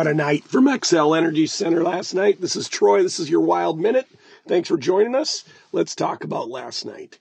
What a night from Xcel Energy Center last night. This is Troy. This is your Wild Minute. Thanks for joining us. Let's talk about last night.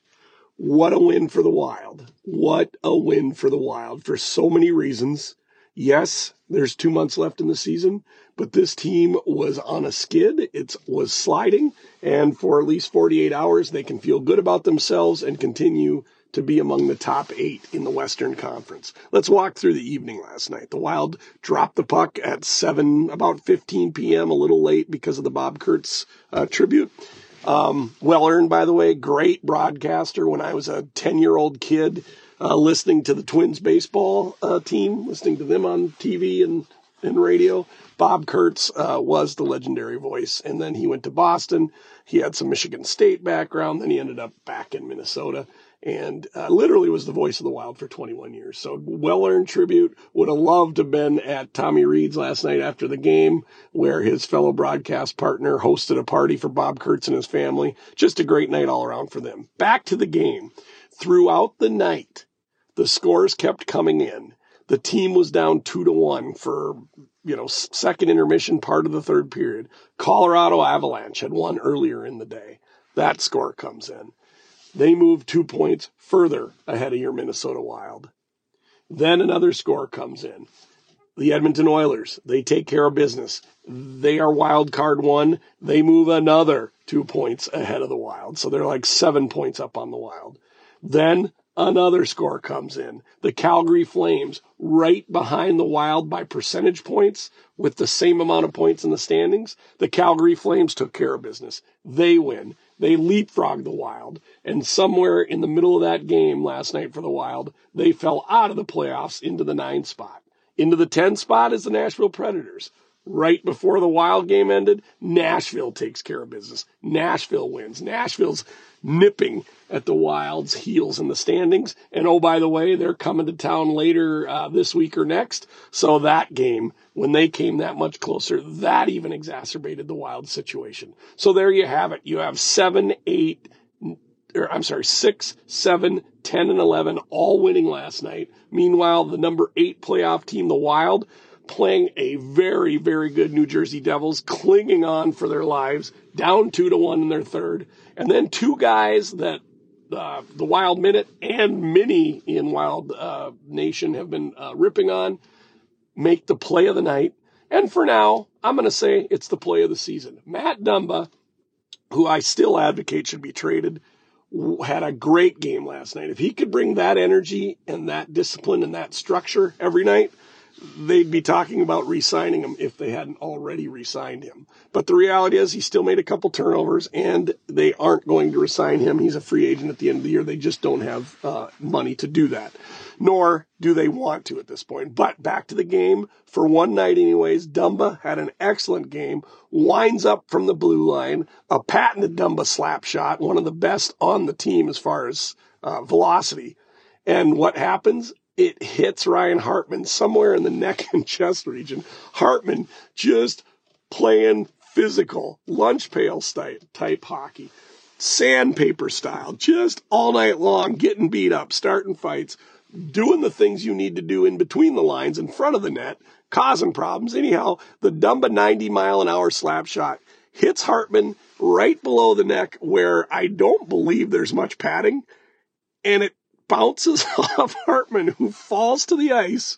What a win for the Wild. What a win for the Wild for so many reasons. Yes, there's two months left in the season, but this team was on a skid. It was sliding, and for at least 48 hours, they can feel good about themselves and continue to be among the top eight in the Western Conference. Let's walk through the evening last night. The Wild dropped the puck at 7, about 15 p.m., a little late because of the Bob Kurtz uh, tribute. Um, well earned, by the way, great broadcaster when I was a 10 year old kid. Uh, listening to the Twins baseball uh, team, listening to them on TV and, and radio. Bob Kurtz uh, was the legendary voice, and then he went to Boston. He had some Michigan State background, then he ended up back in Minnesota and uh, literally was the voice of the wild for 21 years. So well earned tribute. Would have loved to have been at Tommy Reid's last night after the game, where his fellow broadcast partner hosted a party for Bob Kurtz and his family. Just a great night all around for them. Back to the game. Throughout the night, the scores kept coming in. The team was down two to one for you know second intermission part of the third period. Colorado Avalanche had won earlier in the day. That score comes in. They move two points further ahead of your Minnesota Wild. Then another score comes in. The Edmonton Oilers, they take care of business. They are wild card one. They move another two points ahead of the Wild. So they're like seven points up on the Wild. Then another score comes in. The Calgary Flames, right behind the Wild by percentage points with the same amount of points in the standings. The Calgary Flames took care of business. They win. They leapfrogged the Wild. And somewhere in the middle of that game last night for the Wild, they fell out of the playoffs into the nine spot. Into the 10 spot is the Nashville Predators. Right before the Wild game ended, Nashville takes care of business. Nashville wins. Nashville's nipping at the Wild's heels in the standings. And oh, by the way, they're coming to town later uh, this week or next. So that game, when they came that much closer, that even exacerbated the Wild situation. So there you have it. You have seven, eight, or I'm sorry, six, seven, 10, and 11 all winning last night. Meanwhile, the number eight playoff team, the Wild, playing a very, very good New Jersey Devils, clinging on for their lives, down two to one in their third. And then two guys that uh, the Wild Minute and many in Wild uh, Nation have been uh, ripping on make the play of the night. And for now, I'm going to say it's the play of the season. Matt Dumba, who I still advocate should be traded, had a great game last night. If he could bring that energy and that discipline and that structure every night, they'd be talking about re-signing him if they hadn't already re-signed him. But the reality is he still made a couple turnovers and they aren't going to resign him. He's a free agent at the end of the year. They just don't have uh, money to do that. Nor do they want to at this point. But back to the game for one night anyways. Dumba had an excellent game, winds up from the blue line, a patented Dumba slap shot, one of the best on the team as far as uh, velocity. And what happens? It hits Ryan Hartman somewhere in the neck and chest region. Hartman just playing physical, lunch pail style type hockey, sandpaper style, just all night long, getting beat up, starting fights, doing the things you need to do in between the lines in front of the net, causing problems. Anyhow, the Dumba 90 mile an hour slap shot hits Hartman right below the neck where I don't believe there's much padding. And it bounces off Hartman, who falls to the ice,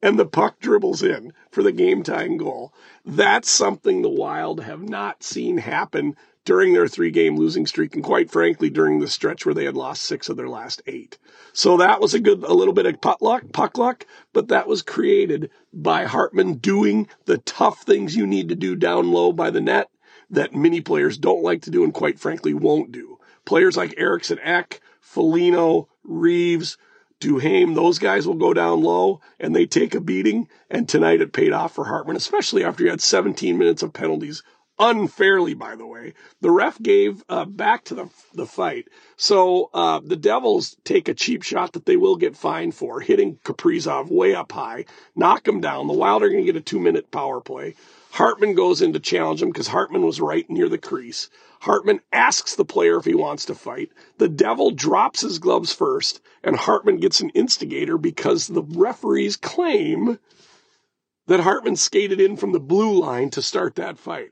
and the puck dribbles in for the game time goal. That's something the Wild have not seen happen during their three game losing streak, and quite frankly, during the stretch where they had lost six of their last eight. So that was a good, a little bit of puck luck, puck luck, but that was created by Hartman doing the tough things you need to do down low by the net that many players don't like to do and quite frankly won't do. Players like Eriksson Ek, Foligno, Reaves, Duhaime, those guys will go down low and they take a beating. And tonight it paid off for Hartman, especially after he had 17 minutes of penalties. Unfairly, by the way. The ref gave uh, back to the, the fight. So uh, the Devils take a cheap shot that they will get fined for, hitting Kaprizov way up high, knock him down. The Wild are going to get a two minute power play. Hartman goes in to challenge him because Hartman was right near the crease. Hartman asks the player if he wants to fight. The devil drops his gloves first, and Hartman gets an instigator because the referees claim that Hartman skated in from the blue line to start that fight.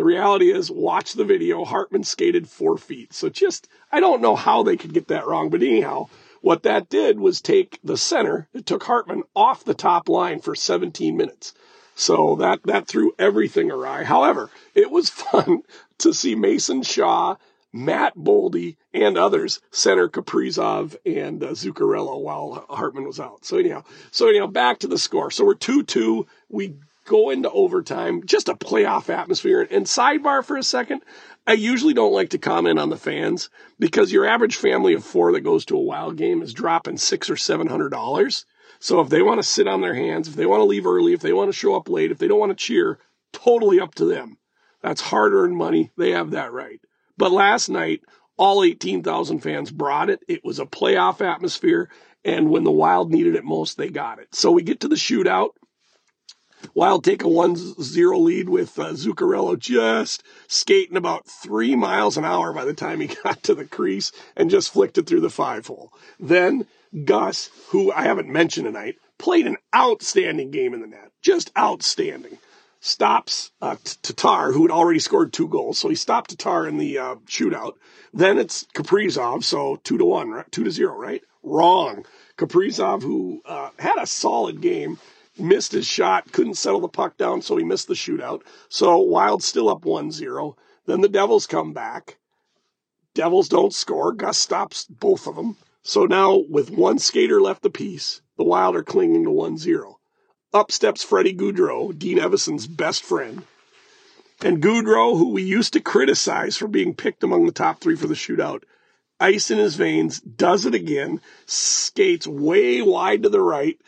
The reality is, watch the video. Hartman skated four feet. So just, I don't know how they could get that wrong, but anyhow, what that did was take the center. It took Hartman off the top line for 17 minutes. So that, that threw everything awry. However, it was fun to see Mason Shaw, Matt Boldy, and others center Kaprizov and uh, Zuccarello while Hartman was out. So anyhow, so anyhow, back to the score. So we're 2-2. We go into overtime, just a playoff atmosphere. And sidebar for a second, I usually don't like to comment on the fans because your average family of four that goes to a wild game is dropping six or seven hundred dollars. So if they want to sit on their hands, if they want to leave early, if they want to show up late, if they don't want to cheer, totally up to them. That's hard earned money. They have that right. But last night, all 18,000 fans brought it. It was a playoff atmosphere. And when the Wild needed it most, they got it. So we get to the shootout. Wild take a 1-0 lead with uh, Zuccarello just skating about three miles an hour by the time he got to the crease and just flicked it through the five hole. Then Gus, who I haven't mentioned tonight, played an outstanding game in the net. Just outstanding. Stops uh, Tatar, who had already scored two goals. So he stopped Tatar in the uh, shootout. Then it's Kaprizov, so two to one, right? two to zero, right? Wrong. Kaprizov, who uh, had a solid game, missed his shot, couldn't settle the puck down, so he missed the shootout. So Wild still up 1 0. Then the Devils come back. Devils don't score. Gus stops both of them. So now, with one skater left apiece, the Wild are clinging to 1 0. Up steps Freddie Gaudreau, Dean Evason's best friend. And Gaudreau, who we used to criticize for being picked among the top three for the shootout, ice in his veins, does it again, skates way wide to the right,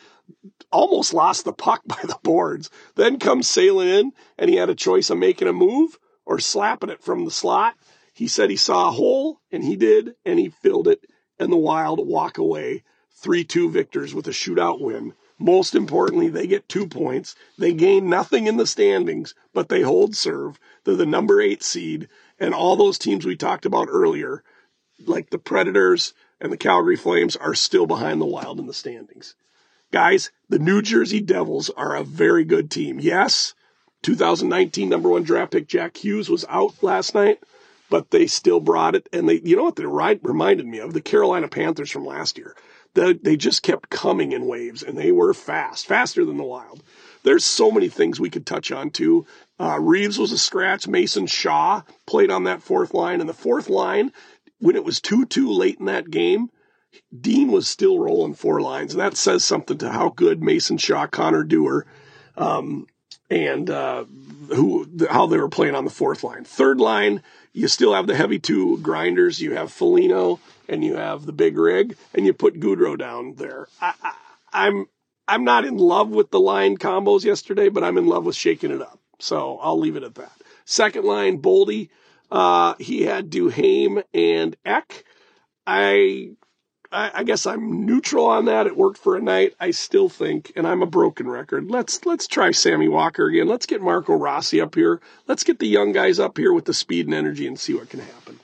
almost lost the puck by the boards, then comes sailing in, and he had a choice of making a move or slapping it from the slot. He said he saw a hole, and he did, and he filled it and the Wild walk away 3 2 victors with a shootout win. Most importantly, they get two points. They gain nothing in the standings, but they hold serve. They're the number eight seed, and all those teams we talked about earlier, like the Predators and the Calgary Flames, are still behind the Wild in the standings. Guys, the New Jersey Devils are a very good team. Yes, 2019 number one draft pick Jack Hughes was out last night, but they still brought it. And they, you know what they reminded me of? The Carolina Panthers from last year. The, they just kept coming in waves and they were fast, faster than the Wild. There's so many things we could touch on too. Uh, Reaves was a scratch. Mason Shaw played on that fourth line. And the fourth line, when it was 2 2 late in that game, Dean was still rolling four lines. And that says something to how good Mason Shaw, Connor Dewar, um, and uh, who how they were playing on the fourth line. Third line, you still have the heavy two grinders. You have Foligno and you have the big rig, and you put Gaudreau down there. I, I, I'm I'm not in love with the line combos yesterday, but I'm in love with shaking it up. So I'll leave it at that. Second line, Boldy. Uh, he had Duhaime and Ek. I I, I guess I'm neutral on that. It worked for a night. I still think, and I'm a broken record. Let's let's try Sammy Walker again. Let's get Marco Rossi up here. Let's get the young guys up here with the speed and energy and see what can happen.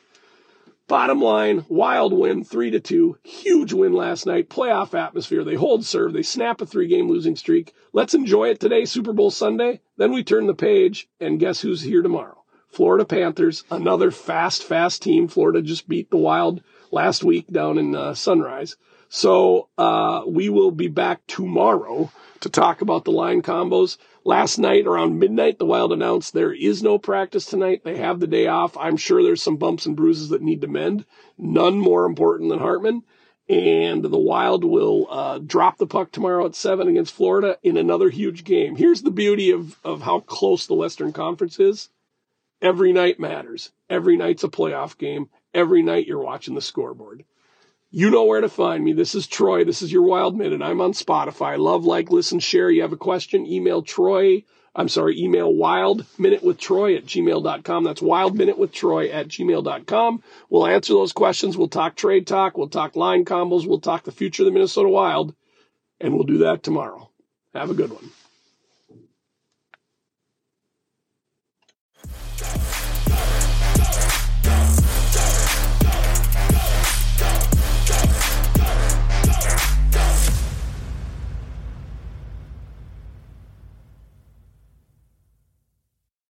Bottom line, wild win, three to two. Huge win last night. Playoff atmosphere. They hold serve. They snap a three game losing streak. Let's enjoy it today, Super Bowl Sunday. Then we turn the page and guess who's here tomorrow? Florida Panthers, another fast, fast team. Florida just beat the Wild last week down in uh, Sunrise. So uh, we will be back tomorrow to talk about the line combos. Last night around midnight, the Wild announced there is no practice tonight. They have the day off. I'm sure there's some bumps and bruises that need to mend. None more important than Hartman. And the Wild will uh, drop the puck tomorrow at 7 against Florida in another huge game. Here's the beauty of, of how close the Western Conference is. Every night matters. Every night's a playoff game every night you're watching the scoreboard. You know where to find me. This is Troy. This is your Wild Minute. I'm on Spotify. Love, like, listen, share. You have a question? Email Troy. I'm sorry, email wild minute with Troy at gmail.com. That's wild minute with Troy at gmail.com. We'll answer those questions. We'll talk trade talk. We'll talk line combos. We'll talk the future of the Minnesota Wild. And we'll do that tomorrow. Have a good one.